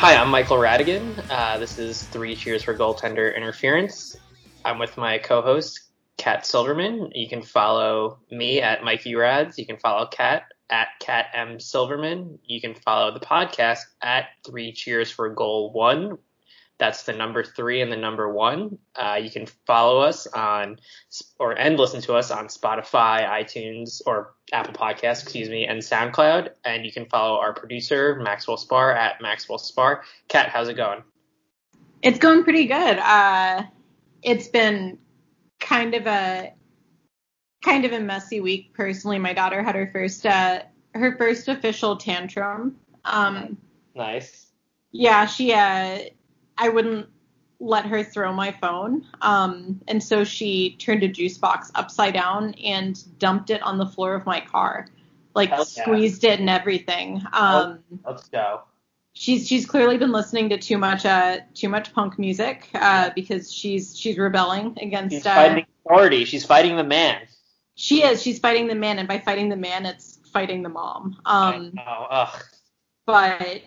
Hi, I'm Michael Radigan. Uh, this is Three Cheers for Goaltender Interference. I'm with my co-host Kat Silverman. You can follow me at Mikey Rads. You can follow Kat at Kat M Silverman. You can follow the podcast at Three Cheers for Goal One. That's the number three and the number one. Uh, you can follow us on or and listen to us on Spotify, iTunes, or Apple Podcasts, excuse me, and SoundCloud. And you can follow our producer Maxwell Spar at Maxwell Spar. Kat, how's it going? It's going pretty good. Uh, it's been kind of a kind of a messy week personally. My daughter had her first uh, her first official tantrum. Um, nice. Yeah, she uh, I wouldn't let her throw my phone. Um, and so she turned a juice box upside down and dumped it on the floor of my car, like yeah. squeezed it and everything. Um, Let's go. she's she's clearly been listening to too much uh too much punk music uh because she's she's rebelling against She's uh, fighting authority. She's fighting the man. she is she's fighting the man and by fighting the man it's fighting the mom um oh, ugh. but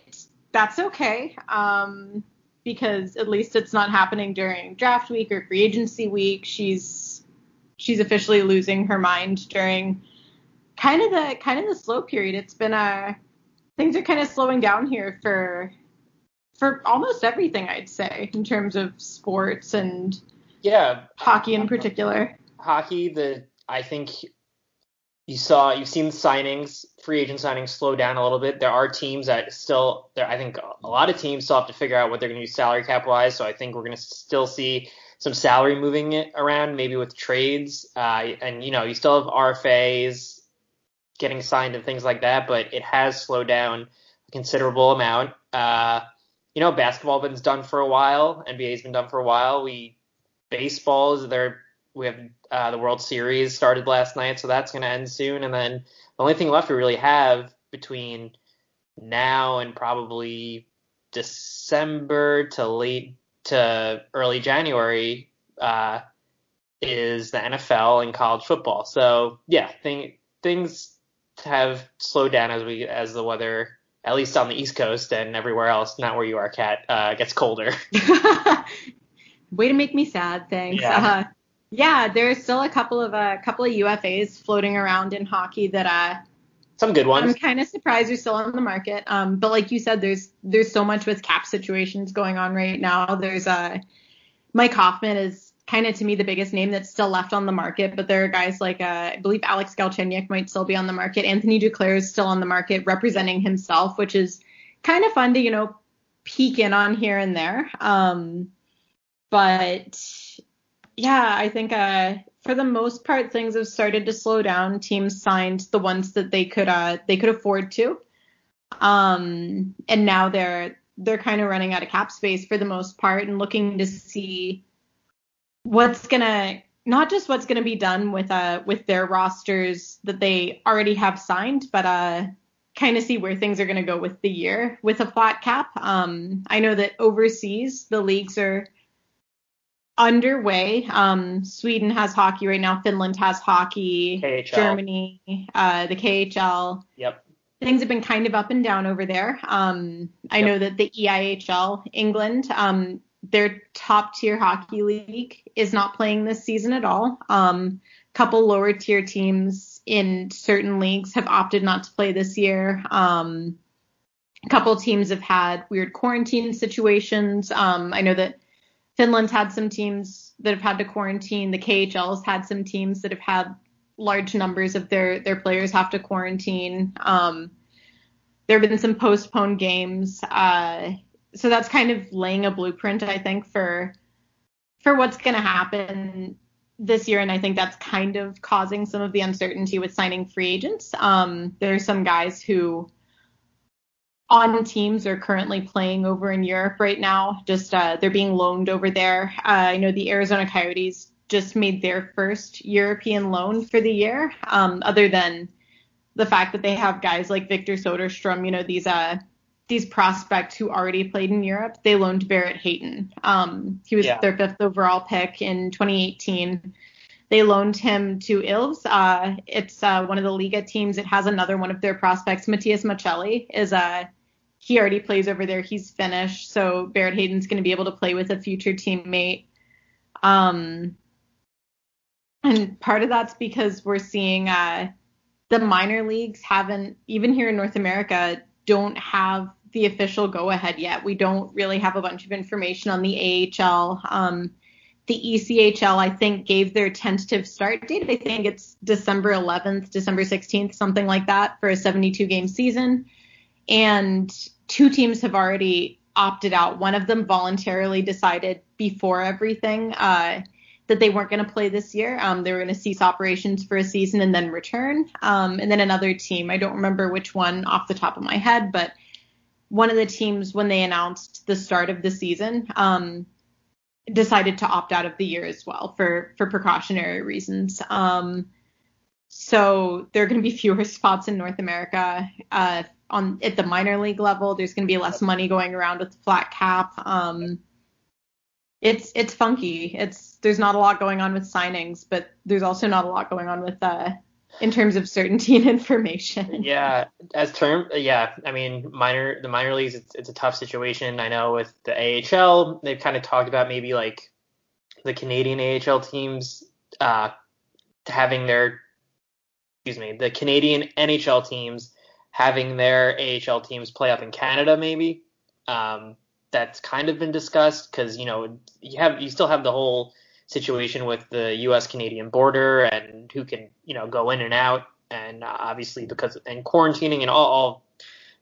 that's okay um because at least it's not happening during draft week or free agency week. She's she's officially losing her mind during kind of the kind of the slow period. It's been a things are kind of slowing down here for for almost everything I'd say in terms of sports and Yeah, hockey in particular. hockey, the I think you saw you've seen signings, free agent signings slow down a little bit. There are teams that still there I think a lot of teams still have to figure out what they're going to do salary cap wise, so I think we're going to still see some salary moving it around maybe with trades. Uh and you know, you still have RFAs getting signed and things like that, but it has slowed down a considerable amount. Uh you know, basketball has been done for a while, NBA's been done for a while. We baseball is there we have uh, the World Series started last night, so that's going to end soon. And then the only thing left we really have between now and probably December to late to early January uh, is the NFL and college football. So yeah, thing, things have slowed down as we as the weather, at least on the East Coast and everywhere else, not where you are, Kat, uh, gets colder. Way to make me sad. Thanks. Yeah. Uh, yeah, there's still a couple of a uh, couple of UFAs floating around in hockey that uh, Some good ones. I'm kind of surprised are still on the market. Um, but like you said, there's there's so much with cap situations going on right now. There's uh, Mike Hoffman is kind of to me the biggest name that's still left on the market, but there are guys like uh, I believe Alex Galchenyuk might still be on the market. Anthony Duclair is still on the market representing himself, which is kind of fun to you know peek in on here and there. Um, but yeah, I think uh, for the most part things have started to slow down. Teams signed the ones that they could uh, they could afford to, um, and now they're they're kind of running out of cap space for the most part and looking to see what's gonna not just what's gonna be done with uh with their rosters that they already have signed, but uh kind of see where things are gonna go with the year with a flat cap. Um, I know that overseas the leagues are underway. Um, Sweden has hockey right now. Finland has hockey. KHL. Germany, uh, the KHL. Yep. Things have been kind of up and down over there. Um, I Yep. know that the EIHL, England, um, their top tier hockey league is not playing this season at all. Um, couple lower tier teams in certain leagues have opted not to play this year. Um, a couple teams have had weird quarantine situations. Um, I know that Finland's had some teams that have had to quarantine. The KHL's had some teams that have had large numbers of their their players have to quarantine. Um, there have been some postponed games. Uh, so that's kind of laying a blueprint, I think, for for what's going to happen this year, and I think that's kind of causing some of the uncertainty with signing free agents. Um, there are some guys who on teams are currently playing over in Europe right now. Just uh, they're being loaned over there. Uh, I know the Arizona Coyotes just made their first European loan for the year. Um, other than the fact that they have guys like Victor Soderstrom, you know these uh these prospects who already played in Europe, they loaned Barrett Hayton. Um, he was Yeah. their fifth overall pick in 2018. They loaned him to Ilves. Uh, it's uh, one of the Liiga teams. It has another one of their prospects, Matias Maccelli, is a he already plays over there. He's Finnish, so Barrett Hayton's going to be able to play with a future teammate. Um, and part of that's because we're seeing uh, the minor leagues haven't, even here in North America, don't have the official go ahead yet. We don't really have a bunch of information on the AHL. Um, the ECHL, I think, gave their tentative start date. I think it's December 11th, December 16th, something like that, for a 72 game season. And two teams have already opted out. One of them voluntarily decided before everything uh, that they weren't going to play this year. Um, they were going to cease operations for a season and then return. Um, and then another team, I don't remember which one off the top of my head, but one of the teams, when they announced the start of the season, um, decided to opt out of the year as well for for precautionary reasons. Um, so there are going to be fewer spots in North America uh, on at the minor league level. There's going to be less money going around with the flat cap. Um, it's it's funky. It's there's not a lot going on with signings, but there's also not a lot going on with uh, in terms of certainty and information. Yeah, as term, yeah. I mean, minor the minor leagues, it's, it's a tough situation. I know with the AHL, they've kind of talked about maybe like the Canadian AHL teams uh, having their, excuse me, the Canadian NHL teams having their AHL teams play up in Canada, maybe. Um, that's kind of been discussed because you know you have you still have the whole situation with the U.S. Canadian border and who can you know go in and out, and obviously because and quarantining and all, all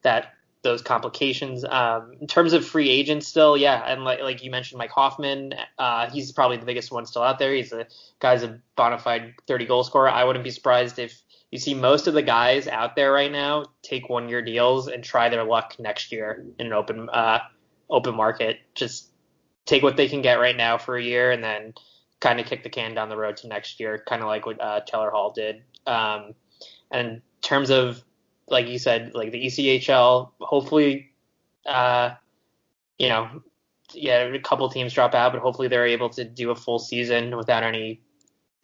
that those complications. Um, in terms of free agents, still, yeah, and like like you mentioned, Mike Hoffman, uh, he's probably the biggest one still out there. He's a guy's a bona fide 30 goal scorer. I wouldn't be surprised if you see most of the guys out there right now take one year deals and try their luck next year in an open uh, open market. Just take what they can get right now for a year and then kind of kick the can down the road to next year, kind of like what uh, Taylor Hall did. Um, and in terms of, like you said, like the ECHL, hopefully, uh, you know, yeah, a couple teams drop out, but hopefully they're able to do a full season without any,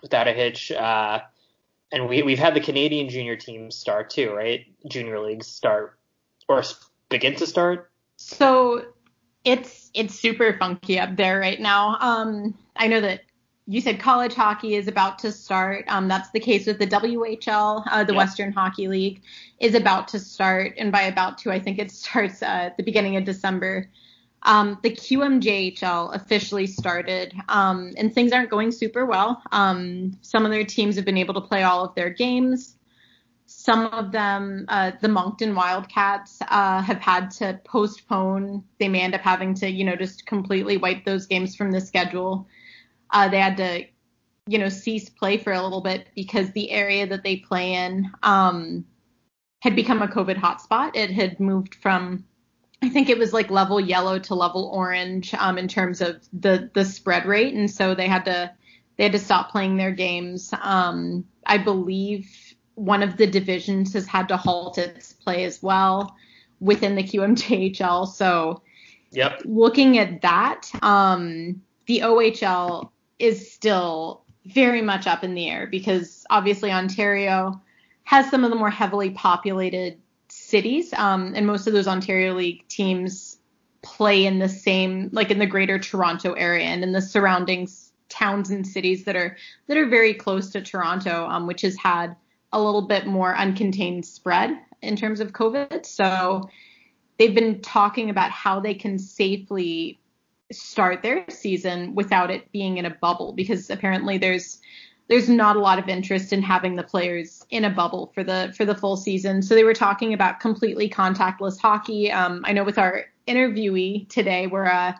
without a hitch. Uh, and we we've had the Canadian junior teams start too, right? Junior leagues start or begin to start. So it's it's super funky up there right now. Um, I know that you said college hockey is about to start. Um, that's the case with the WHL, uh, the yep. Western Hockey League, is about to start, and by about to, I think it starts uh, at the beginning of December. Um, the QMJHL officially started, um, and things aren't going super well. Um, some of their teams have been able to play all of their games. Some of them, uh, the Moncton Wildcats, uh, have had to postpone. They may end up having to, you know, just completely wipe those games from the schedule. Uh, they had to, you know, cease play for a little bit because the area that they play in um, had become a COVID hotspot. It had moved from I think it was like level yellow to level orange um, in terms of the the spread rate, and so they had to they had to stop playing their games. Um, I believe one of the divisions has had to halt its play as well within the QMJHL. So, yep. Looking at that, um, the OHL is still very much up in the air because obviously Ontario has some of the more heavily populated cities, um, and most of those Ontario League teams play in the same, like in the Greater Toronto area and in the surrounding towns and cities that are that are very close to Toronto, um, which has had a little bit more uncontained spread in terms of COVID. So they've been talking about how they can safely start their season without it being in a bubble because apparently there's there's not a lot of interest in having the players in a bubble for the for the full season. So they were talking about completely contactless hockey. Um, I know with our interviewee today, we're uh,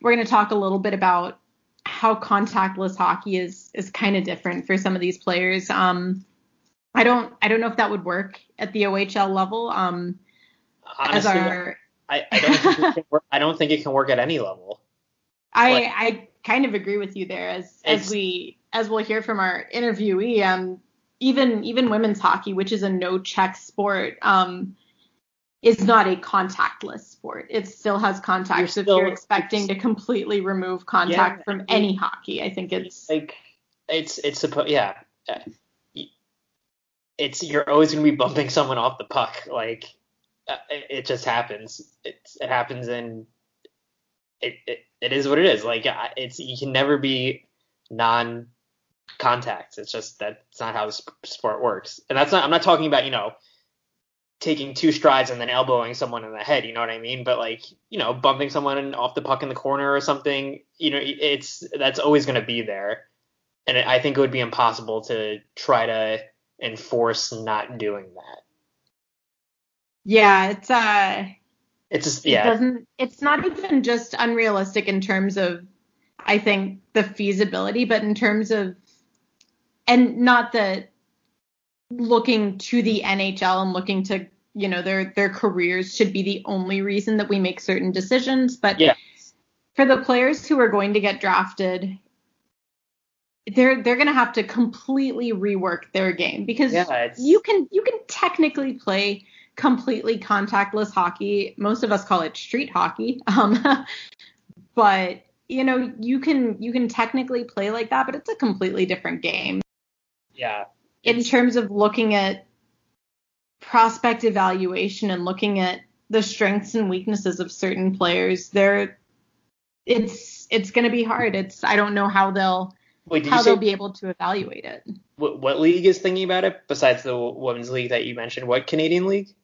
we're going to talk a little bit about how contactless hockey is is kind of different for some of these players. Um, I don't I don't know if that would work at the OHL level. Um, Honestly, our... I, I don't work, I don't think it can work at any level. I like, I kind of agree with you there as as we as we'll hear from our interviewee, um, even even women's hockey, which is a no check sport, um, is not a contactless sport. It still has contact. You're so still, if you're expecting to completely remove contact yeah, from any hockey, I think it's like it's it's supposed yeah. It's you're always gonna be bumping someone off the puck. Like uh, it, it just happens. It, it happens and it, it it is what it is. Like it's you can never be non contact. It's just that's not how the sport works. And that's not I'm not talking about, you know, taking two strides and then elbowing someone in the head, you know what I mean? But like, you know, bumping someone off the puck in the corner or something, you know, it's that's always going to be there. And I think it would be impossible to try to enforce not doing that. Yeah, it's uh it's just yeah. It doesn't it's not even just unrealistic in terms of I think the feasibility, but in terms of and not that looking to the NHL and looking to you know their their careers should be the only reason that we make certain decisions, but yeah. for the players who are going to get drafted, they're they're going to have to completely rework their game because yeah, you can you can technically play completely contactless hockey. Most of us call it street hockey. Um, but you know, you can you can technically play like that, but it's a completely different game. Yeah. In terms of looking at prospect evaluation and looking at the strengths and weaknesses of certain players, there it's it's going to be hard. It's I don't know how they'll Wait, how they'll be able to evaluate it. What, what league is thinking about it besides the women's league that you mentioned? What Canadian league?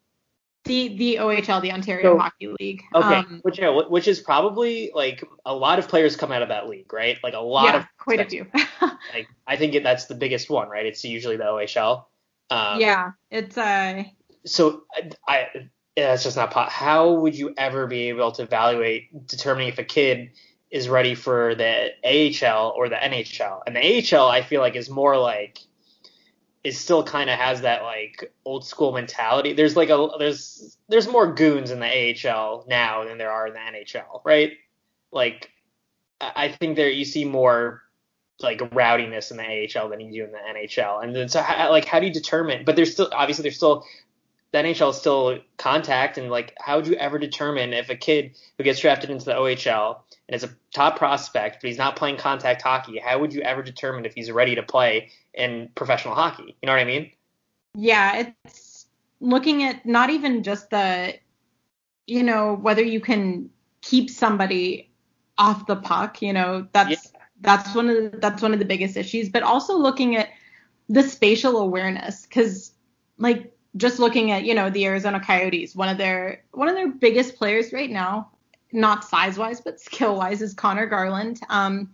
The the OHL, the Ontario so, Hockey League. Okay, um, which yeah, which is probably like a lot of players come out of that league, right? Like a lot yeah, of quite a few. like I think it, that's the biggest one, right? It's usually the OHL. Um, yeah, it's uh. So I, I that's just not pot. How would you ever be able to evaluate determining if a kid is ready for the AHL or the NHL? And the AHL, I feel like, is more like is still kind of has that like old school mentality. There's like a there's there's more goons in the AHL now than there are in the NHL, right? Like I think there you see more like rowdiness in the AHL than you do in the NHL. And then so how, like how do you determine? But there's still obviously there's still the NHL is still contact and like how would you ever determine if a kid who gets drafted into the OHL and is a top prospect but he's not playing contact hockey, how would you ever determine if he's ready to play in professional hockey. You know what I mean? Yeah, it's looking at not even just the, you know, whether you can keep somebody off the puck. You know, that's yeah. that's one of the, that's one of the biggest issues. But also looking at the spatial awareness, because like just looking at you know the Arizona Coyotes, one of their one of their biggest players right now, not size wise but skill wise, is Connor Garland. Um,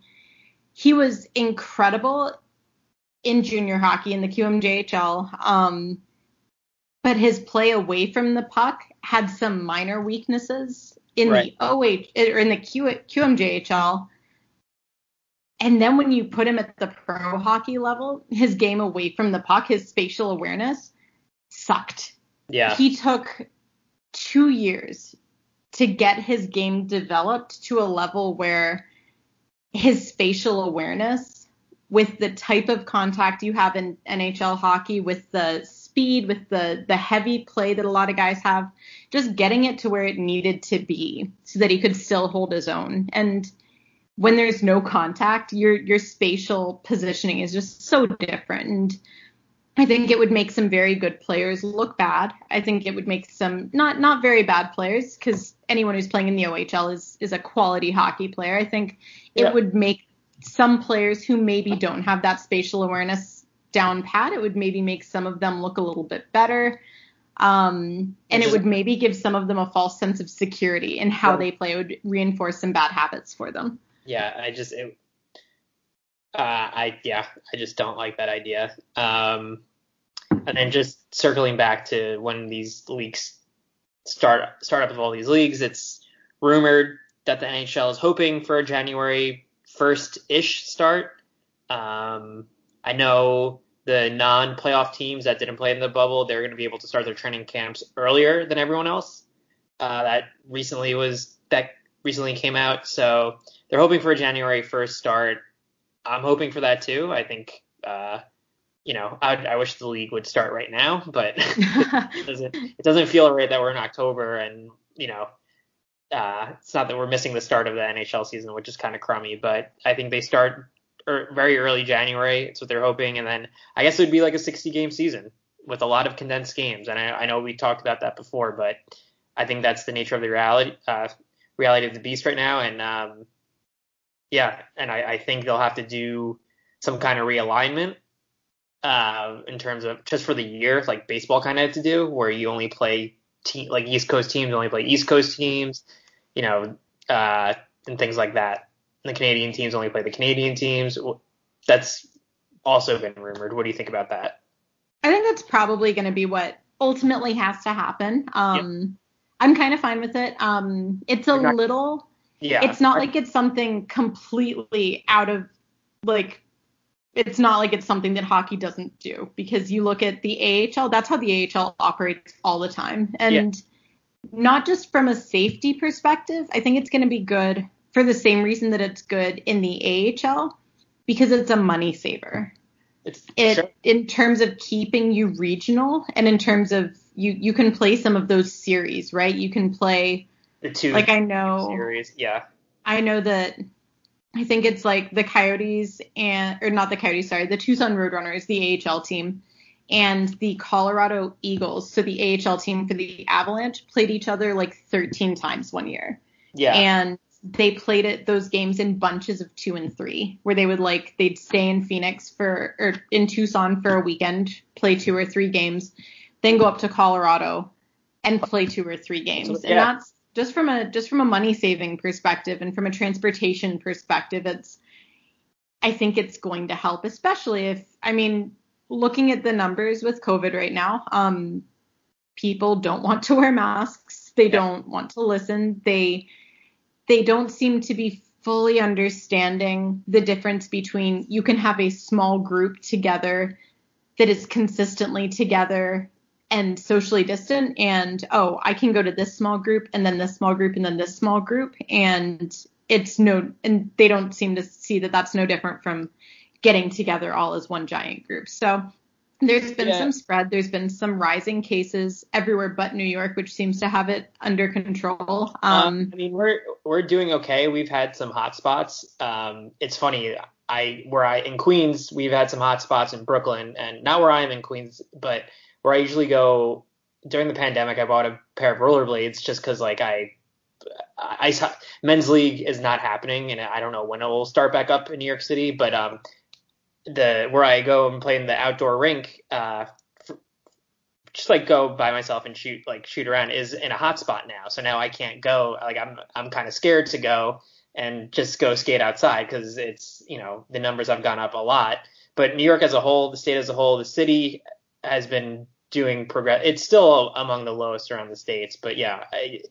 he was incredible in junior hockey in the QMJHL. Um, but his play away from the puck had some minor weaknesses in right. the OH or in the Q, QMJHL. And then when you put him at the pro hockey level, his game away from the puck, his spatial awareness sucked. Yeah. He took two years to get his game developed to a level where his spatial awareness with the type of contact you have in NHL hockey, with the speed, with the the heavy play that a lot of guys have, just getting it to where it needed to be so that he could still hold his own. And when there's no contact, your your spatial positioning is just so different. And I think it would make some very good players look bad. I think it would make some not not very bad players because anyone who's playing in the OHL is is a quality hockey player. I think it yeah. would make some players who maybe don't have that spatial awareness down pat, it would maybe make some of them look a little bit better. Um, and it would maybe give some of them a false sense of security in how yeah. they play. It would reinforce some bad habits for them. Yeah, I just, it, uh, I, yeah, I just don't like that idea. Um, and then just circling back to when these leagues start, start up all these leagues, it's rumored that the NHL is hoping for a January first ish start. Um, I know the non playoff teams that didn't play in the bubble, they're going to be able to start their training camps earlier than everyone else. Uh, that recently was that recently came out, so they're hoping for a January 1st start. I'm hoping for that too. I think, uh, you know, I, I, wish the league would start right now, but it doesn't. It doesn't feel right that we're in October and you know uh, it's not that we're missing the start of the NHL season, which is kind of crummy, but I think they start er, very early January. It's what they're hoping, and then I guess it would be like a 60 game season with a lot of condensed games. And I, I know we talked about that before, but I think that's the nature of the reality uh, reality of the beast right now. And um, yeah, and I, I think they'll have to do some kind of realignment uh, in terms of just for the year, like baseball kind of had to do, where you only play te- like East Coast teams only play East Coast teams, you know, uh, and things like that. And the Canadian teams only play the Canadian teams. That's also been rumored. What do you think about that? I think that's probably going to be what ultimately has to happen. Um. I'm kind of fine with it. Um, it's a not, little, yeah. It's not like it's something completely out of like. It's not like it's something that hockey doesn't do because you look at the AHL. That's how the AHL operates all the time, and yeah. not just from a safety perspective. I think it's going to be good for the same reason that it's good in the AHL because it's a money saver. It's it sure. in terms of keeping you regional and in terms of you you can play some of those series, right? You can play the two like I know series, yeah. I know that I think it's like the Coyotes and or not the Coyotes, sorry, the Tucson Roadrunners, the AHL team, and the Colorado Eagles, so the AHL team for the Avalanche played each other like 13 times one year. Yeah. And they played it those games in bunches of two and three, where they would like they'd stay in Phoenix for or in Tucson for a weekend, play two or three games, then go up to Colorado and play two or three games. Yeah. And that's just from a just from a money saving perspective and from a transportation perspective, it's I think it's going to help, especially if I mean, looking at the numbers with COVID right now, um, people don't want to wear masks. They don't want to listen. They they don't seem to be fully understanding the difference between you can have a small group together that is consistently together and socially distant and oh i can go to this small group and then this small group and then this small group and it's no and they don't seem to see that that's no different from getting together all as one giant group so there's been yeah. some spread. There's been some rising cases everywhere but New York, which seems to have it under control. Um, um, I mean, we're we're doing okay. We've had some hot spots. Um, it's funny. I where I in Queens, we've had some hot spots in Brooklyn, and not where I am in Queens, but where I usually go during the pandemic. I bought a pair of rollerblades just because like I I, saw men's league is not happening, and I don't know when it will start back up in New York City. But um, the where I go and play in the outdoor rink, uh, just like go by myself and shoot like shoot around is in a hotspot now. So now I can't go. Like I'm I'm kind of scared to go and just go skate outside because it's you know the numbers have gone up a lot. But New York as a whole, the state as a whole, the city has been doing progress. It's still among the lowest around the states, but yeah, I,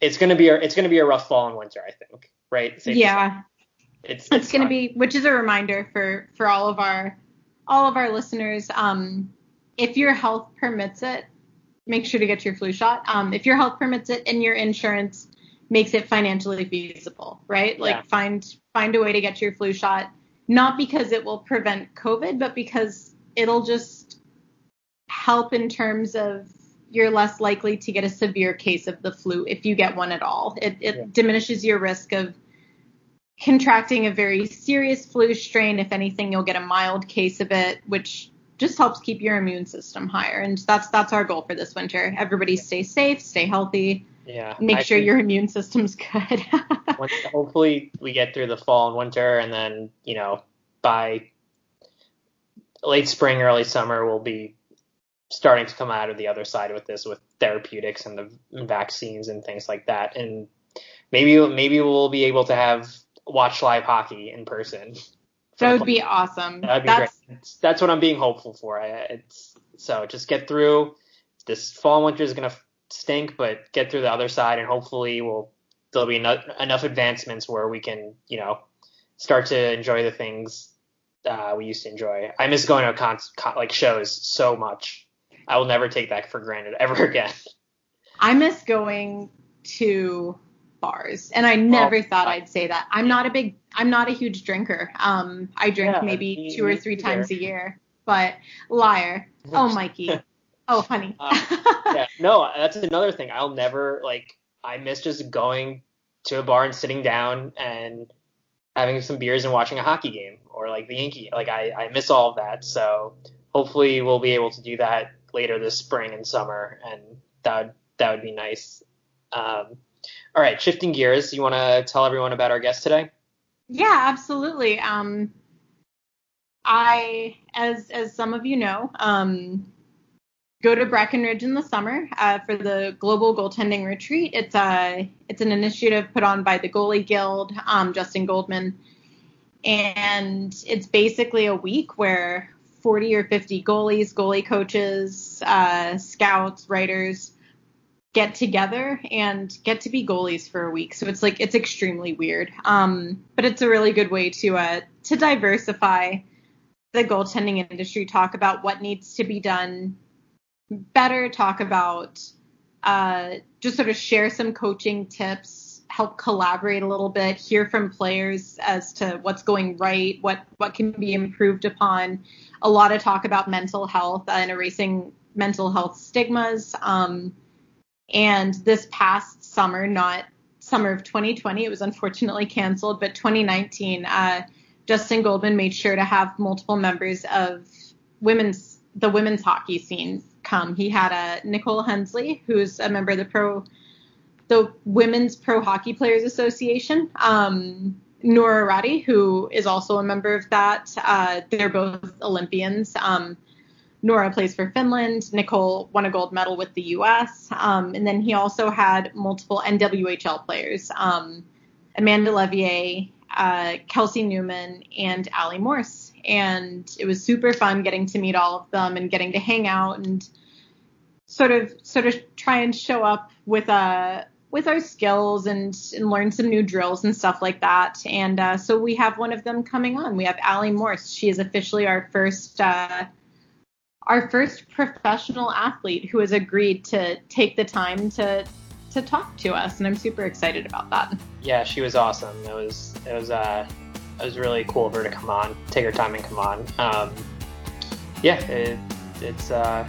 it's gonna be a, it's gonna be a rough fall and winter, I think. Right? Safe yeah, it's it's, going to be, which is a reminder for for all of our all of our listeners. Um, if your health permits it, make sure to get your flu shot. Um, if your health permits it and your insurance makes it financially feasible, right? Like yeah. find find a way to get your flu shot, not because it will prevent COVID, but because it'll just help in terms of you're less likely to get a severe case of the flu if you get one at all. It, it yeah. diminishes your risk of contracting a very serious flu strain. If anything, you'll get a mild case of it, which just helps keep your immune system higher. And that's that's our goal for this winter. Everybody stay safe, stay healthy. Yeah. Make I sure your immune system's good. hopefully we get through the fall and winter and then, you know, by late spring, early summer we'll be starting to come out of the other side with this with therapeutics and the vaccines and things like that. And maybe maybe we'll be able to have watch live hockey in person. That would be awesome. That'd be that's, great. That's what I'm being hopeful for. It's so just get through this fall winter is gonna stink, but get through the other side and hopefully we'll there'll be enough, enough advancements where we can you know start to enjoy the things uh, we used to enjoy. I miss going to con- con- like shows so much. I will never take that for granted ever again. I miss going to bars. And I never well, thought I'd say that. I'm not a big, I'm not a huge drinker. Um, I drink yeah, maybe two or three times a year. But liar. Oh, Mikey. oh, honey. um, yeah, no, that's another thing. I'll never like. I miss just going to a bar and sitting down and having some beers and watching a hockey game or like the Yankee. Like I, I miss all of that. So hopefully we'll be able to do that later this spring and summer, and that would, that would be nice. Um, all right, shifting gears. You want to tell everyone about our guest today? Yeah, absolutely. Um, I, as as some of you know, um, go to Breckenridge in the summer uh, for the Global Goaltending Retreat. It's a it's an initiative put on by the Goalie Guild, um, Justin Goldman, and it's basically a week where 40 or 50 goalies, goalie coaches, uh, scouts, writers get together and get to be goalies for a week. So it's like it's extremely weird, um, but it's a really good way to uh, to diversify the goaltending industry. Talk about what needs to be done better. Talk about uh, just sort of share some coaching tips, help collaborate a little bit, hear from players as to what's going right, what what can be improved upon. A lot of talk about mental health and erasing mental health stigmas. Um, and this past summer, not summer of 2020, it was unfortunately canceled, but 2019, uh, Justin Goldman made sure to have multiple members of women's the women's hockey scene come. He had a Nicole Hensley, who's a member of the pro the Women's Pro Hockey Players Association. Um, Noora Räty, who is also a member of that. Uh, they're both Olympians. Um, Noora plays for Finland. Nicole won a gold medal with the U.S. Um, and then he also had multiple NWHL players um, Amanda Leveille, uh, Kelsey Neumann, and Allie Morse. And it was super fun getting to meet all of them and getting to hang out and sort of sort of try and show up with a with our skills and, and learn some new drills and stuff like that. And uh, so we have one of them coming on. We have Allie Morse. She is officially our first uh, our first professional athlete who has agreed to take the time to to talk to us, and I'm super excited about that. Yeah, she was awesome. It was it was uh it was really cool of her to come on, take her time and come on. Um, yeah, it, it's uh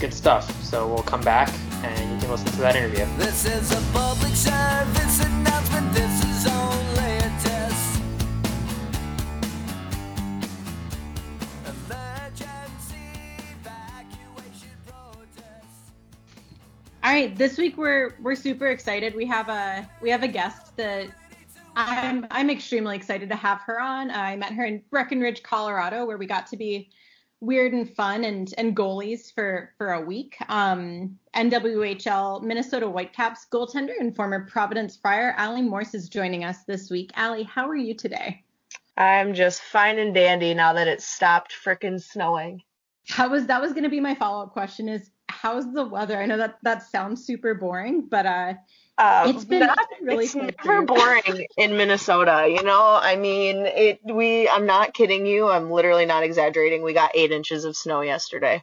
good stuff. So we'll come back and you can listen to that interview. This is a public service announcement. This is only a test. All right, this week we're we're super excited. We have a we have a guest that I'm I'm extremely excited to have her on. I met her in Breckenridge, Colorado, where we got to be weird and fun and and goalies for for a week. Um, NWHL Minnesota Whitecaps goaltender and former Providence Friar Allie Morse is joining us this week. Allie, how are you today? I'm just fine and dandy now that it's stopped frickin' snowing. How was that was going to be my follow up question is how's the weather? I know that that sounds super boring, but uh, um, it's been, been really it's never boring in Minnesota. You know, I mean, it. We. I'm not kidding you. I'm literally not exaggerating. We got eight inches of snow yesterday.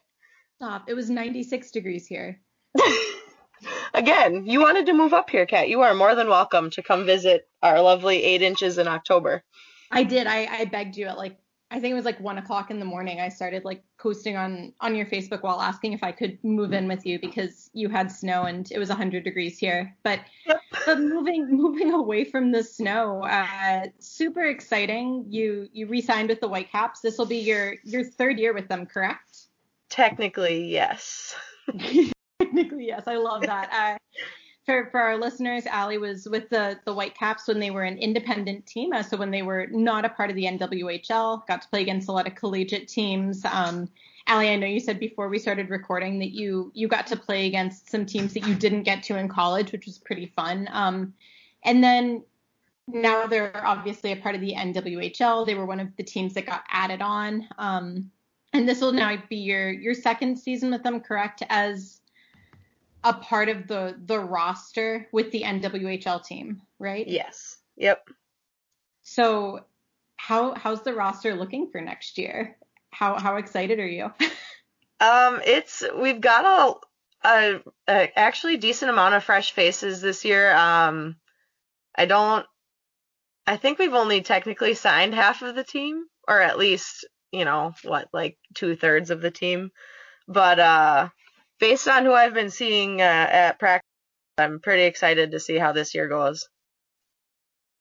Stop. It was 96 degrees here. Again, you wanted to move up here, Kat. You are more than welcome to come visit our lovely eight inches in October. I did. I, I begged you at like I think it was like one o'clock in the morning. I started like posting on on your Facebook wall asking if I could move in with you because you had snow and it was 100 degrees here. But but moving moving away from the snow, uh, super exciting. You you re-signed with the Whitecaps. This will be your your third year with them, correct? Technically, yes. Technically, yes. I love that. Uh, for, for our listeners, Allie was with the, the Whitecaps when they were an independent team. Uh, so when they were not a part of the NWHL, got to play against a lot of collegiate teams. Um, Allie, I know you said before we started recording that you you got to play against some teams that you didn't get to in college, which was pretty fun. Um, and then now they're obviously a part of the NWHL. They were one of the teams that got added on. Um, and this will now be your your second season with them, correct? As a part of the the roster with the NWHL team, right? Yes. Yep. So how how's the roster looking for next year? How how excited are you? um, it's we've got a, a, a actually decent amount of fresh faces this year. Um, I don't. I think we've only technically signed half of the team, or at least you know what, like two thirds of the team. But uh, based on who I've been seeing uh, at practice, I'm pretty excited to see how this year goes.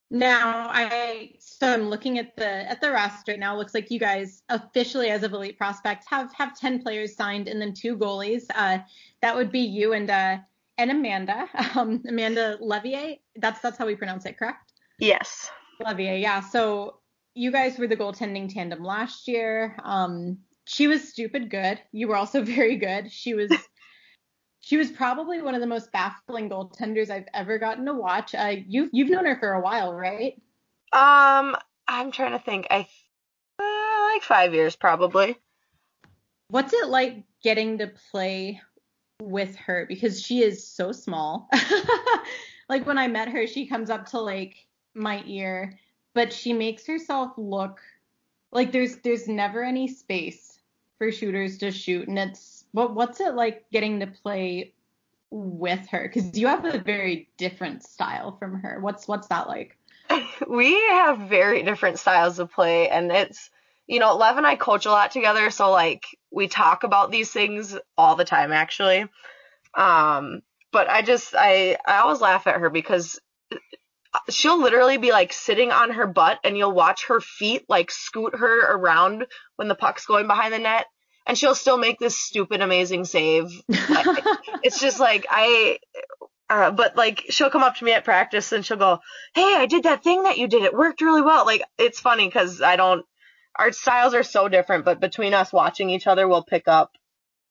Now I so I'm looking at the at the roster right now. It looks like you guys officially as of elite prospects have have ten players signed and then two goalies. Uh, that would be you and uh and Amanda. Um, Amanda Leveille. That's that's how we pronounce it, correct? Yes. Leveille. Yeah. So you guys were the goaltending tandem last year. Um, she was stupid good. You were also very good. She was she was probably one of the most baffling goaltenders I've ever gotten to watch. Uh, you've you've known her for a while, right? Um, I'm trying to think. I uh, like five years probably. What's it like getting to play with her because she is so small. like when I met her, she comes up to like my ear, but she makes herself look like there's there's never any space for shooters to shoot and it's what what's it like getting to play with her cuz you have a very different style from her. What's what's that like? We have very different styles of play and it's you know, Lev and I coach a lot together, so like we talk about these things all the time actually. Um but I just I I always laugh at her because she'll literally be like sitting on her butt and you'll watch her feet like scoot her around when the puck's going behind the net and she'll still make this stupid amazing save. it's just like I uh, but like she'll come up to me at practice and she'll go, "Hey, I did that thing that you did. It worked really well." Like it's funny cuz I don't our styles are so different, but between us watching each other, we'll pick up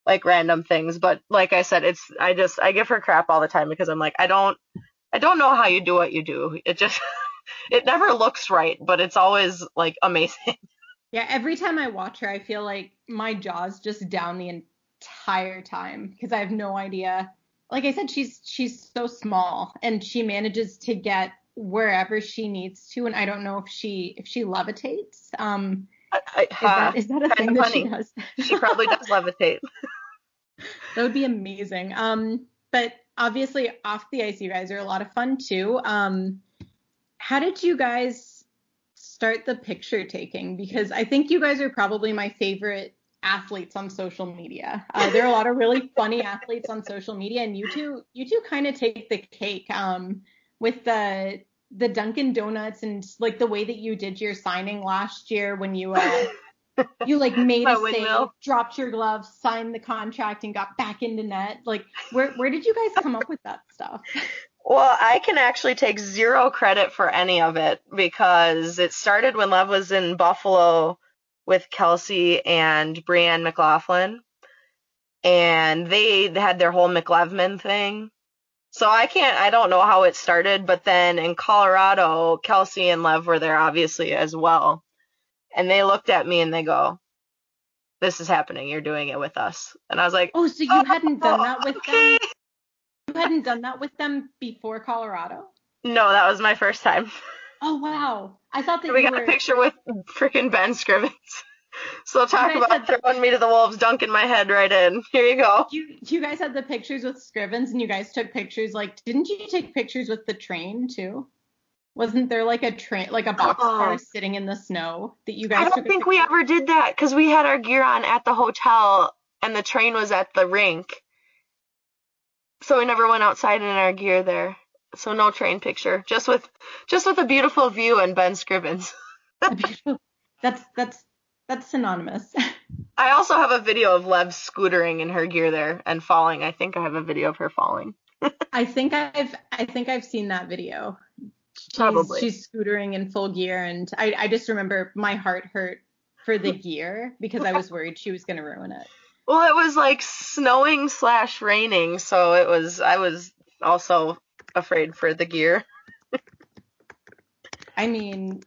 like random things. But like I said, it's I just I give her crap all the time because I'm like I don't I don't know how you do what you do. It just it never looks right, but it's always like amazing. Yeah, every time I watch her, I feel like my jaw's just down the entire time because I have no idea. Like I said, she's she's so small and she manages to get wherever she needs to, and I don't know if she if she levitates. Um, I, is, that, is that a thing that she does? she probably does levitate. that would be amazing. Um, but obviously off the ice, you guys are a lot of fun too. Um, how did you guys start the picture taking? Because I think you guys are probably my favorite athletes on social media. Uh, there are a lot of really funny athletes on social media, and you two, you two kind of take the cake um, with the the Dunkin' Donuts and like the way that you did your signing last year when you uh, you like made a save, dropped your gloves, signed the contract, and got back into net. Like, where where did you guys come up with that stuff? Well, I can actually take zero credit for any of it because it started when Lev was in Buffalo with Kelsey and Brianne McLaughlin, and they had their whole McLevman thing. So I can't, I don't know how it started, but then in Colorado, Kelsey and Lev were there obviously as well. And they looked at me and they go, this is happening. You're doing it with us. And I was like, oh, so you oh, hadn't done that with oh, okay. them? Hadn't done that with them before Colorado? No, that was my first time. Oh, wow. I thought that we got were... a picture with freaking Ben Scrivens. So talk about throwing me to the wolves, dunking my head right in. Here you go. You you guys had the pictures with Scrivens, and you guys took pictures. Like, didn't you take pictures with the train too? Wasn't there like a train, like a box uh-huh. car sitting in the snow that you guys? I don't think we ever did that because we had our gear on at the hotel, and the train was at the rink. So we never went outside in our gear there. So no train picture, just with just with a beautiful view and Ben Scrivens. that's that's that's synonymous. I also have a video of Lev scootering in her gear there and falling. I think I have a video of her falling. I think I've I think I've seen that video. She's, Probably. She's scootering in full gear, and I I just remember my heart hurt for the gear because I was worried she was gonna ruin it. Well, it was like snowing slash raining, so it was. I was also afraid for the gear. I mean,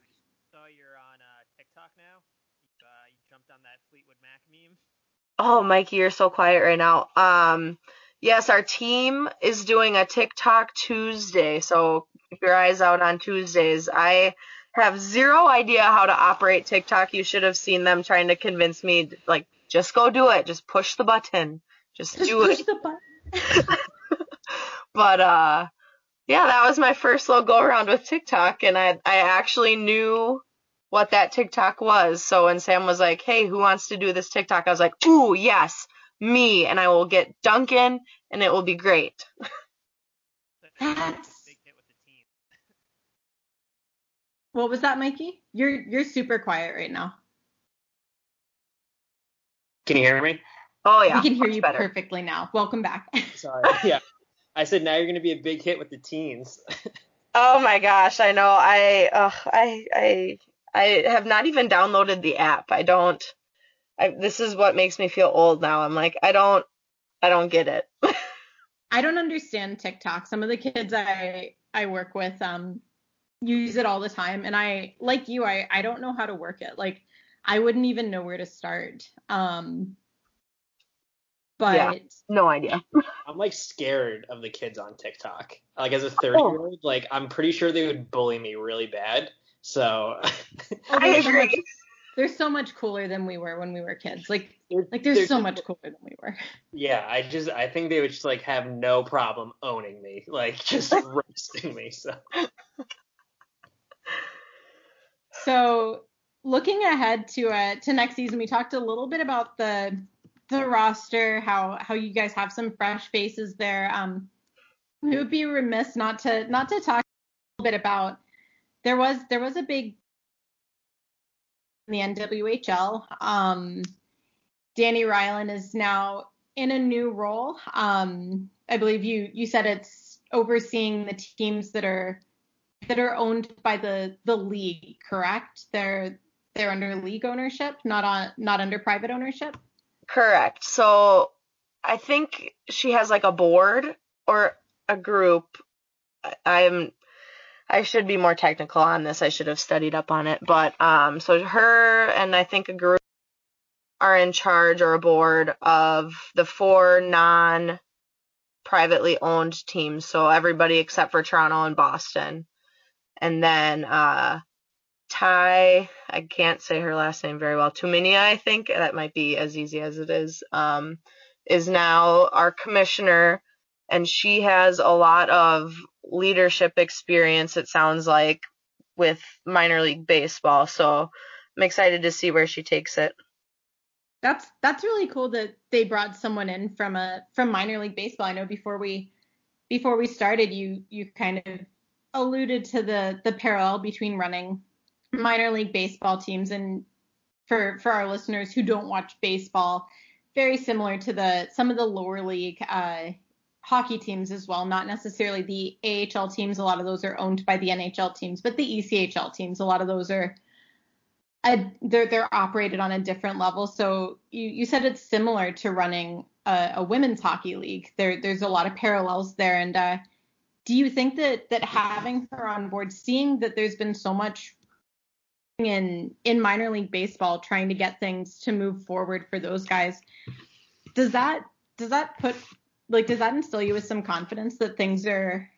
Oh, Mikey, you're so quiet right now. Um, yes, our team is doing a TikTok Tuesday, so keep your eyes out on Tuesdays. I have zero idea how to operate TikTok. You should have seen them trying to convince me, like, just go do it. Just push the button. Just, just do it. but uh, yeah, that was my first little go around with TikTok, and I I actually knew what that TikTok was. So when Sam was like, "Hey, who wants to do this TikTok?" I was like, "Ooh, yes, me!" And I will get Dunkin', and it will be great. That's What was that, Mikey? You're you're super quiet right now. Can you hear me? Oh yeah. We can hear you better. perfectly now. Welcome back. Sorry. yeah. I said now you're going to be a big hit with the teens. Oh my gosh, I know. I uh, I I I have not even downloaded the app. I don't. I, this is what makes me feel old now. I'm like, I don't, I don't get it. I don't understand TikTok. Some of the kids I I work with um use it all the time, and I like you. I I don't know how to work it. Like I wouldn't even know where to start. Um, but Yeah. no idea. I'm like scared of the kids on TikTok. Like as a 30 year old, like I'm pretty sure they would bully me really bad. So oh, I they're so much- agree. they're so much cooler than we were when we were kids. Like they're- like they're they're so much cooler than we were. Yeah, I just I think they would just like have no problem owning me, like just roasting me. So So looking ahead to uh to next season, we talked a little bit about the the roster, how how you guys have some fresh faces there. Um, we would be remiss not to not to talk a little bit about there was there was a big in the NWHL. Um, Dani Rylan is now in a new role. Um, I believe you you said it's overseeing the teams that are that are owned by the the league, correct? They're they're under league ownership, not on not under private ownership. Correct. So I think she has like a board or a group. I'm I should be more technical on this. I should have studied up on it. But um so her and I think a group are in charge or a board of the four non privately owned teams. So everybody except for Toronto and Boston. And then uh Ty, I can't say her last name very well. Tumminia, I think that might be as easy as it is. Um, is now our commissioner, and she has a lot of leadership experience. It sounds like with minor league baseball. So I'm excited to see where she takes it. That's that's really cool that they brought someone in from a from minor league baseball. I know before we before we started, you you kind of alluded to the the parallel between running minor league baseball teams and for for our listeners who don't watch baseball, very similar to the some of the lower league uh, hockey teams as well. Not necessarily the AHL teams. A lot of those are owned by the NHL teams, but the ECHL teams, a lot of those are a, they're they're operated on a different level. So you you said it's similar to running a, a women's hockey league. There there's a lot of parallels there. And uh, do you think that that having her on board, seeing that there's been so much in in minor league baseball trying to get things to move forward for those guys, does that does that put like does that instill you with some confidence that things are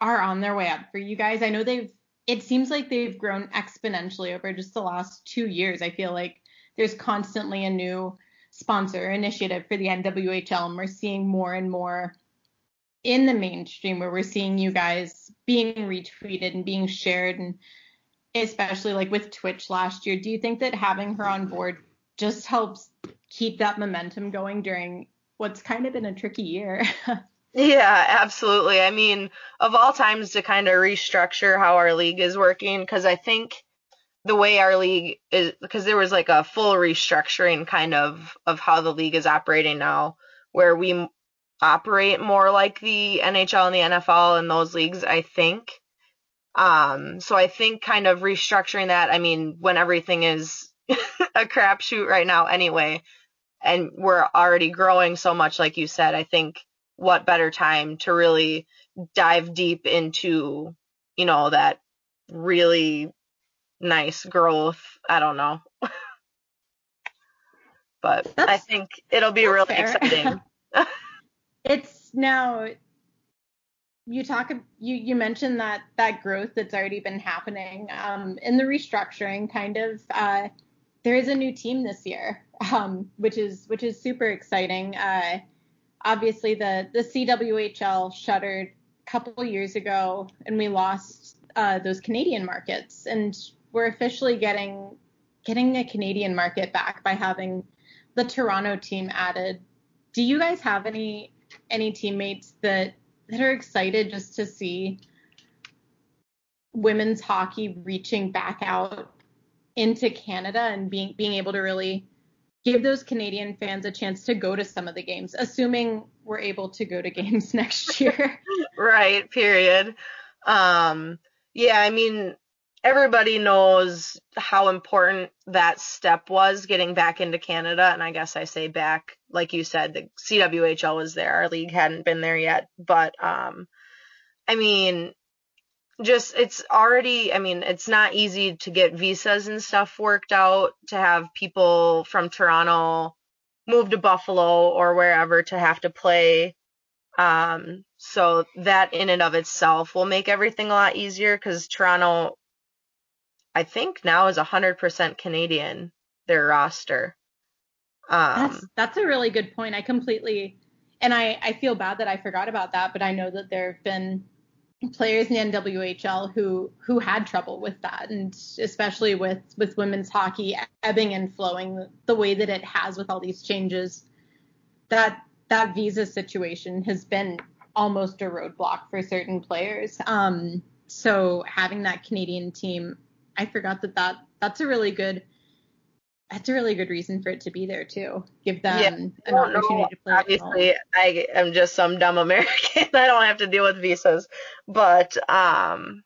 are on their way up for you guys? I know they've it seems like they've grown exponentially over just the last two years. I feel like there's constantly a new sponsor initiative for the NWHL, and we're seeing more and more in the mainstream where we're seeing you guys being retweeted and being shared, and especially like with Twitch last year. Do you think that having her on board just helps keep that momentum going during what's kind of been a tricky year? Yeah, absolutely. I mean, of all times to kind of restructure how our league is working, because I think the way our league is, because there was like a full restructuring kind of of how the league is operating now, where we operate more like the NHL and the NFL and those leagues, I think. Um, so I think kind of restructuring that, I mean, when everything is a crapshoot right now anyway, and we're already growing so much, like you said, I think what better time to really dive deep into, you know, that really nice growth. I don't know. but I think it'll be really fair. exciting. it's now you talk you you mentioned that that growth that's already been happening um in the restructuring kind of uh there is a new team this year um which is which is super exciting. Uh obviously the the CWHL shuttered a couple years ago and we lost uh those Canadian markets and we're officially getting getting a Canadian market back by having the Toronto team added. Do you guys have any any teammates that that are excited just to see women's hockey reaching back out into Canada and being being able to really give those Canadian fans a chance to go to some of the games, assuming we're able to go to games next year. right, period. Um, yeah, I mean, everybody knows how important that step was getting back into Canada. And I guess I say back, like you said, the CWHL was there. Our league hadn't been there yet. But, um, I mean, just it's already i mean it's not easy to get visas and stuff worked out to have people from toronto move to buffalo or wherever to have to play um so that in and of itself will make everything a lot easier because toronto i think now is 100% canadian their roster um that's that's a really good point i completely and i i feel bad that i forgot about that but i know that there have been players in the NWHL who who had trouble with that, and especially with with women's hockey ebbing and flowing the way that it has with all these changes. That that visa situation has been almost a roadblock for certain players. Um, so having that Canadian team, I forgot that that that's a really good that's a really good reason for it to be there too. Give them yeah, an opportunity know. to play. Obviously, I am just some dumb American. I don't have to deal with visas, but um,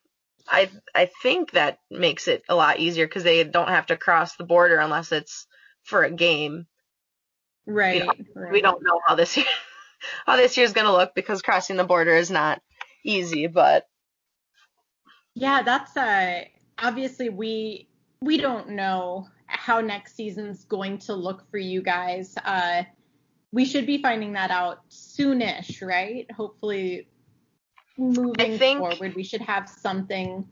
I I think that makes it a lot easier because they don't have to cross the border unless it's for a game. Right. You know, right. We don't know how this year how this year's gonna look because crossing the border is not easy, but yeah, that's uh obviously we we don't know how next season's going to look for you guys. Uh, we should be finding that out soonish, right? Hopefully, moving think, forward, we should have something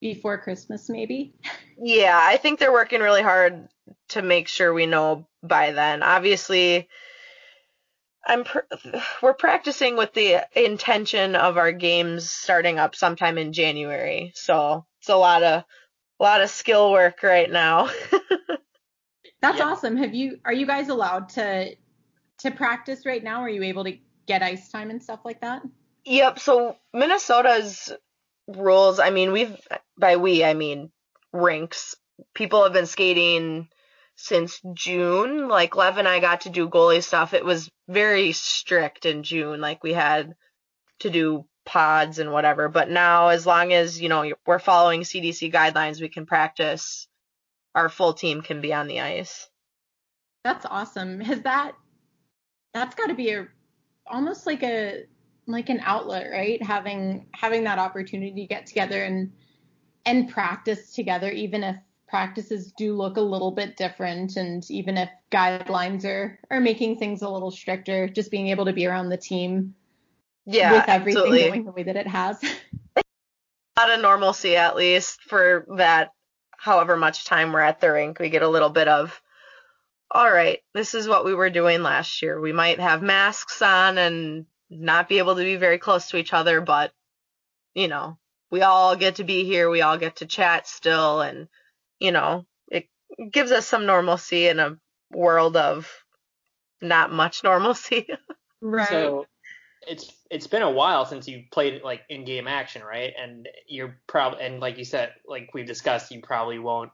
before Christmas, maybe. Yeah, I think they're working really hard to make sure we know by then. Obviously, I'm pr- we're practicing with the intention of our games starting up sometime in January. So it's a lot of a lot of skill work right now. That's yeah. awesome. Have you are you guys allowed to to practice right now? Are you able to get ice time and stuff like that? Yep. So Minnesota's rules, I mean, we've by we I mean rinks. People have been skating since June. Like Lev and I got to do goalie stuff. It was very strict in June. Like we had to do pods and whatever. But now, as long as you know we're following CDC guidelines, we can practice. Our full team can be on the ice. That's awesome. Has that? That's got to be a almost like a like an outlet, right? Having having that opportunity to get together and and practice together, even if practices do look a little bit different and even if guidelines are are making things a little stricter, just being able to be around the team yeah, with everything absolutely. going the way that it has. a lot of normalcy, at least for that. However much time we're at the rink, we get a little bit of. All right, this is what we were doing last year. We might have masks on and not be able to be very close to each other, but you know, we all get to be here. We all get to chat still, and you know, it gives us some normalcy in a world of not much normalcy. right. So it's it's been a while since you played like in game action, right? And you're probably and like you said, like we've discussed, you probably won't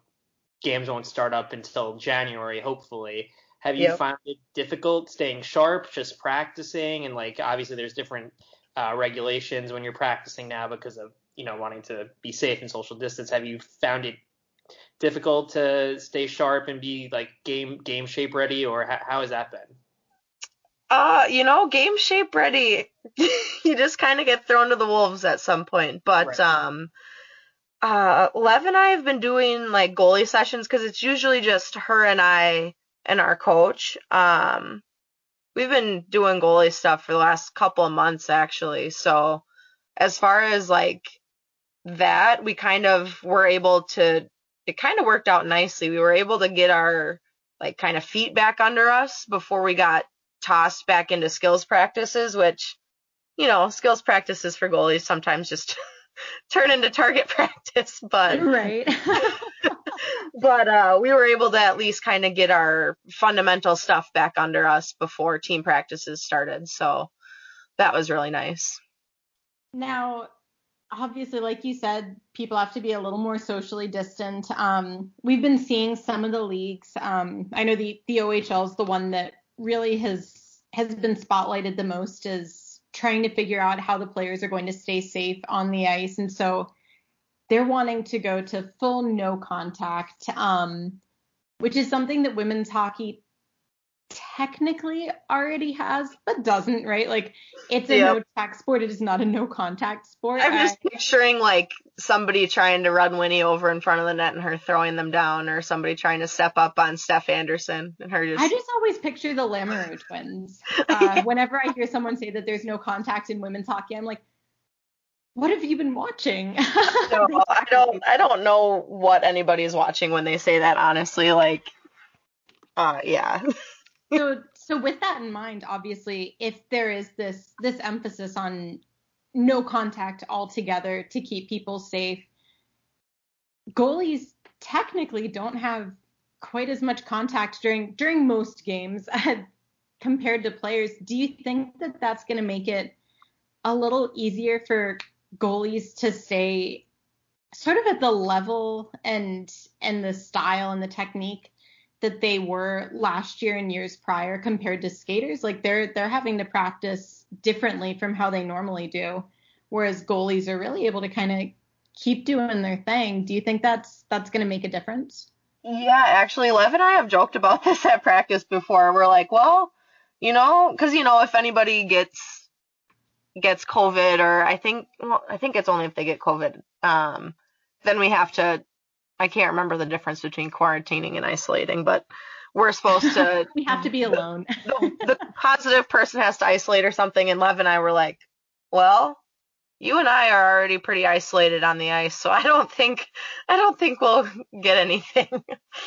games won't start up until January, hopefully. Have you yep. found it difficult staying sharp, just practicing, and like obviously there's different uh, regulations when you're practicing now because of you know wanting to be safe and social distance. Have you found it difficult to stay sharp and be like game game shape ready, or how, how has that been? Uh, you know, game shape ready. you just kind of get thrown to the wolves at some point. But right. um, uh, Lev and I have been doing like goalie sessions because it's usually just her and I and our coach. Um, we've been doing goalie stuff for the last couple of months actually. So as far as like that, we kind of were able to. It kind of worked out nicely. We were able to get our like kind of feet back under us before we got tossed back into skills practices, which, you know, skills practices for goalies sometimes just turn into target practice, but right. but uh, we were able to at least kind of get our fundamental stuff back under us before team practices started, so that was really nice. Now, obviously, like you said, people have to be a little more socially distant. Um, we've been seeing some of the leagues. Um, I know the the OHL is the one that really has has been spotlighted the most is trying to figure out how the players are going to stay safe on the ice, and so they're wanting to go to full no contact, um, which is something that women's hockey technically already has, but doesn't, right? Like it's a yep. no tack sport. It is not a no contact sport. I'm just I, picturing like somebody trying to run Winny over in front of the net and her throwing them down, or somebody trying to step up on Steph Anderson and her just. I just always picture the Lamoureux twins. Uh, whenever I hear someone say that there's no contact in women's hockey, I'm like, what have you been watching? no, I don't. I don't know what anybody is watching when they say that. Honestly, like, uh, yeah. so so with that in mind, obviously, if there is this this emphasis on no contact altogether to keep people safe, goalies technically don't have quite as much contact during during most games compared to players. Do you think that that's going to make it a little easier for goalies to stay sort of at the level and and the style and the technique that they were last year and years prior compared to skaters. Like they're they're having to practice differently from how they normally do, whereas goalies are really able to kind of keep doing their thing. Do you think that's that's going to make a difference? Yeah, actually, Lev and I have joked about this at practice before. We're like, well, you know, because you know, if anybody gets gets COVID, or I think, well, I think it's only if they get COVID, um, then we have to I can't remember the difference between quarantining and isolating, but we're supposed to. we have to be alone. the, the, positive person has to isolate or something, and Lev and I were like, well, you and I are already pretty isolated on the ice, so I don't think I don't think we'll get anything.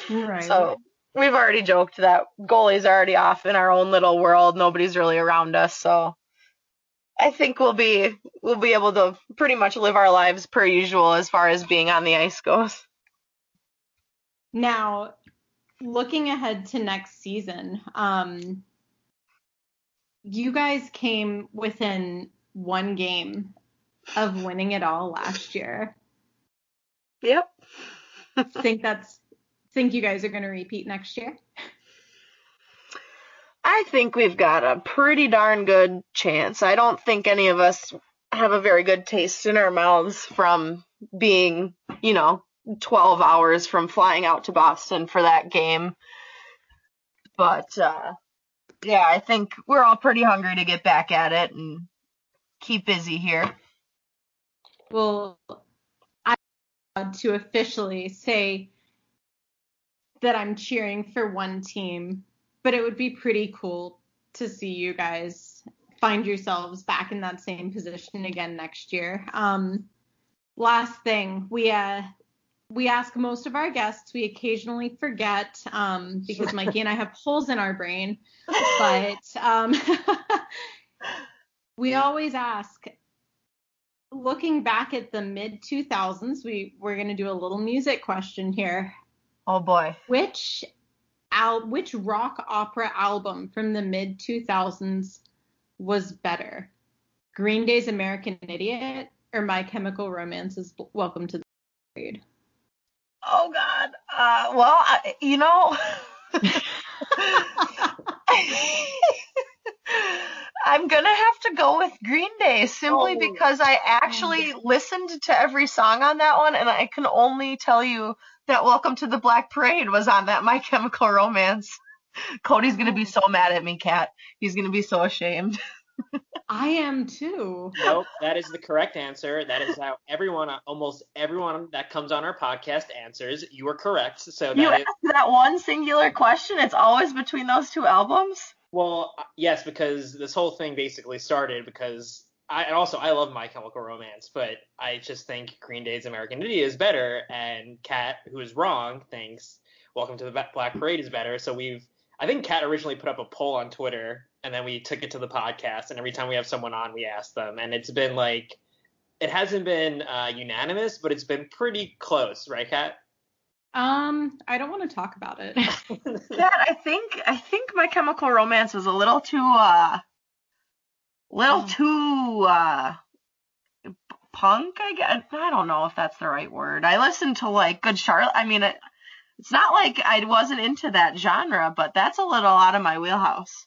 Right. So we've already joked that goalie's already off in our own little world. Nobody's really around us, so I think we'll be we'll be able to pretty much live our lives per usual as far as being on the ice goes. Now, looking ahead to next season, um, you guys came within one game of winning it all last year. Yep. think that's think you guys are going to repeat next year? I think we've got a pretty darn good chance. I don't think any of us have a very good taste in our mouths from being, you know, 12 hours from flying out to Boston for that game. But uh, yeah, I think we're all pretty hungry to get back at it and keep busy here. Well, I want to officially say that I'm cheering for one team, but it would be pretty cool to see you guys find yourselves back in that same position again next year. Um, last thing, we uh, we ask most of our guests. We occasionally forget um, because Mikey and I have holes in our brain, but um, we always ask. Looking back at the mid 2000s, we we're gonna do a little music question here. Oh boy. Which al- which rock opera album from the mid 2000s was better? Green Day's American Idiot or My Chemical Romance's Welcome to the Parade? Oh God. Uh, well, I, you know, I'm gonna have to go with Green Day simply oh. because I actually listened to every song on that one, and I can only tell you that "Welcome to the Black Parade" was on that My Chemical Romance. Cody's gonna be so mad at me, Kat. He's gonna be so ashamed. I am too. Nope, that is the correct answer. That is how everyone, almost everyone that comes on our podcast answers. You are correct. So you ask that one singular question. It's always between those two albums. Well, yes, because this whole thing basically started because I and also I love My Chemical Romance, but I just think Green Day's American Idiot is better, and Kat, who is wrong, thinks Welcome to the Black Parade is better. So we've I think Kat originally put up a poll on Twitter and then we took it to the podcast. And every time we have someone on, we ask them. And it's been like, it hasn't been uh, unanimous, but it's been pretty close, right, Kat? Um, I don't want to talk about it. yeah, I think I think My Chemical Romance was a little too uh, little oh. too uh, punk. I guess I don't know if that's the right word. I listened to like Good Charlotte. I mean, it, it's not like I wasn't into that genre, but that's a little out of my wheelhouse.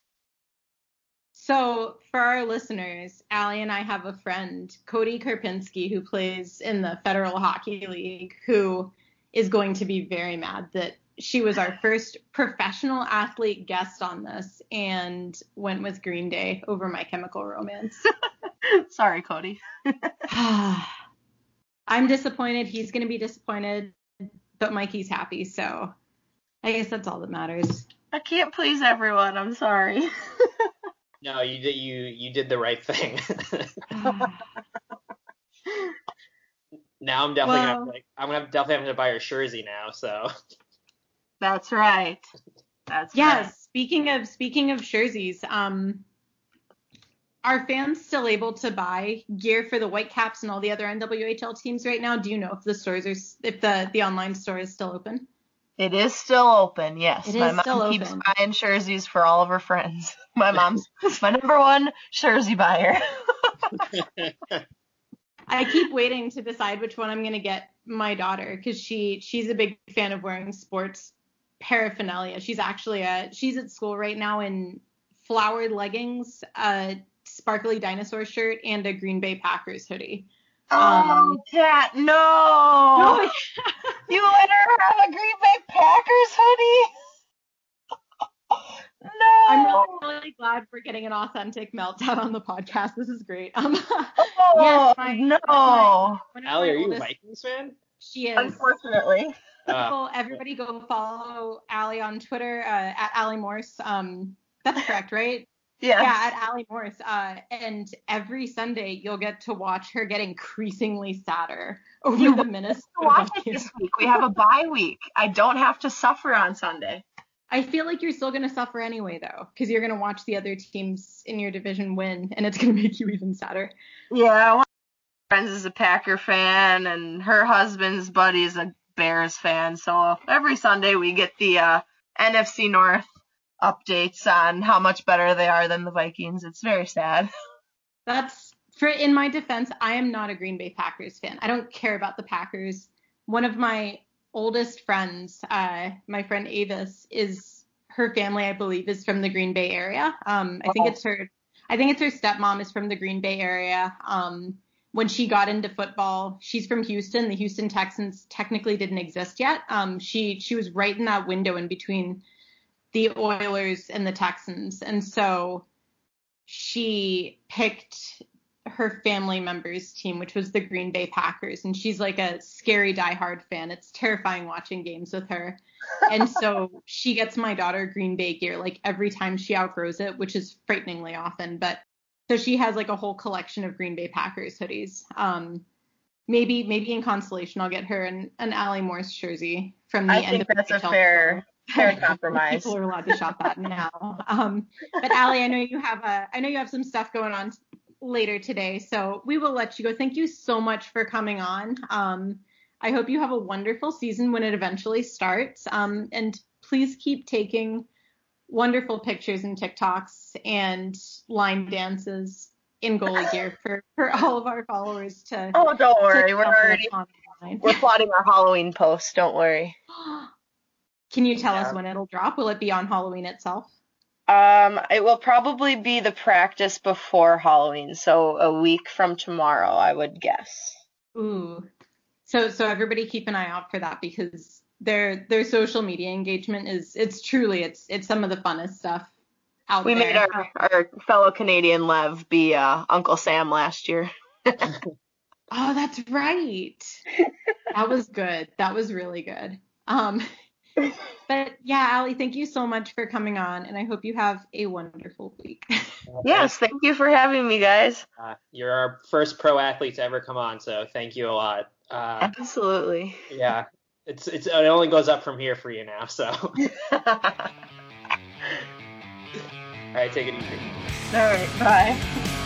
So, for our listeners, Allie and I have a friend, Cody Karpinski, who plays in the Federal Hockey League, who is going to be very mad that she was our first professional athlete guest on this and went with Green Day over My Chemical Romance. Sorry, Cody. I'm disappointed. He's going to be disappointed, but Mikey's happy. So I guess that's all that matters. I can't please everyone. I'm sorry. no, you did you you did the right thing. now I'm definitely well, gonna like I'm gonna definitely have to buy her jersey now. So. That's right. That's yeah. Right. Speaking of speaking of jerseys, um, are fans still able to buy gear for the Whitecaps and all the other NWHL teams right now? Do you know if the stores are if the the online store is still open? It is still open, yes. It my is mom still keeps open. buying jerseys for all of her friends. My mom's my number one jersey buyer. I keep waiting to decide which one I'm gonna get my daughter because she she's a big fan of wearing sports paraphernalia. She's actually a she's at school right now in flowered leggings, a sparkly dinosaur shirt, and a Green Bay Packers hoodie. Oh, um, Kat, no! no. you let her have a Green Bay Packers hoodie? no! I'm really, really glad we're getting an authentic meltdown on the podcast. This is great. Um, oh, yes, my, no! My, Allie, are you a Vikings fan? She is. Unfortunately. Uh, everybody go follow Allie on Twitter uh, at Allie Morse. Um, that's correct, right? Yeah. Yeah, at Allie Morse. Uh, and every Sunday you'll get to watch her get increasingly sadder over you the Minnesota. Watch it this week. We have a bye week. I don't have to suffer on Sunday. I feel like you're still going to suffer anyway, though, because you're going to watch the other teams in your division win, and it's going to make you even sadder. Yeah, one friends is a Packer fan, and her husband's buddy is a Bears fan. So every Sunday we get the uh, NFC North updates on how much better they are than the Vikings. It's very sad. That's for in my defense, I am not a Green Bay Packers fan. I don't care about the Packers. One of my oldest friends, uh, my friend Avis, is her family, I believe, is from the Green Bay area. Um, I think it's her. I think it's her stepmom is from the Green Bay area. Um, when she got into football, she's from Houston. The Houston Texans technically didn't exist yet. Um, she she was right in that window in between the Oilers and the Texans, and so she picked her family member's team, which was the Green Bay Packers, and she's like a scary diehard fan. It's terrifying watching games with her. And so she gets my daughter Green Bay gear like every time she outgrows it, which is frighteningly often, but so she has like a whole collection of Green Bay Packers hoodies. Um, maybe maybe in consolation I'll get her an, an Allie Morse jersey from the I end think of that's the a fair fair compromise. People are allowed to shop that now. Um, but Allie, I know you have a I know you have some stuff going on later today, so we will let you go. Thank you so much for coming on. Um, I hope you have a wonderful season when it eventually starts. Um, and please keep taking wonderful pictures and TikToks and line dances in goalie gear for, for all of our followers to. Oh, don't worry, we're already we're plotting our Halloween post. Don't worry. Can you tell yeah. us when it'll drop? Will it be on Halloween itself? Um, it will probably be the practice before Halloween, so a week from tomorrow, I would guess. Ooh. So so everybody keep an eye out for that because their their social media engagement is it's truly it's it's some of the funnest stuff out we there. We made our, our fellow Canadian Lev be uh, Uncle Sam last year. oh, that's right. that was good. That was really good. Um, but yeah, Allie, thank you so much for coming on, and I hope you have a wonderful week. yes, thank you for having me, guys. Uh, you're our first pro athlete to ever come on, so thank you a lot. Uh, Absolutely. Yeah, it's it's it only goes up from here for you now. So. All right, take it easy. All right, bye.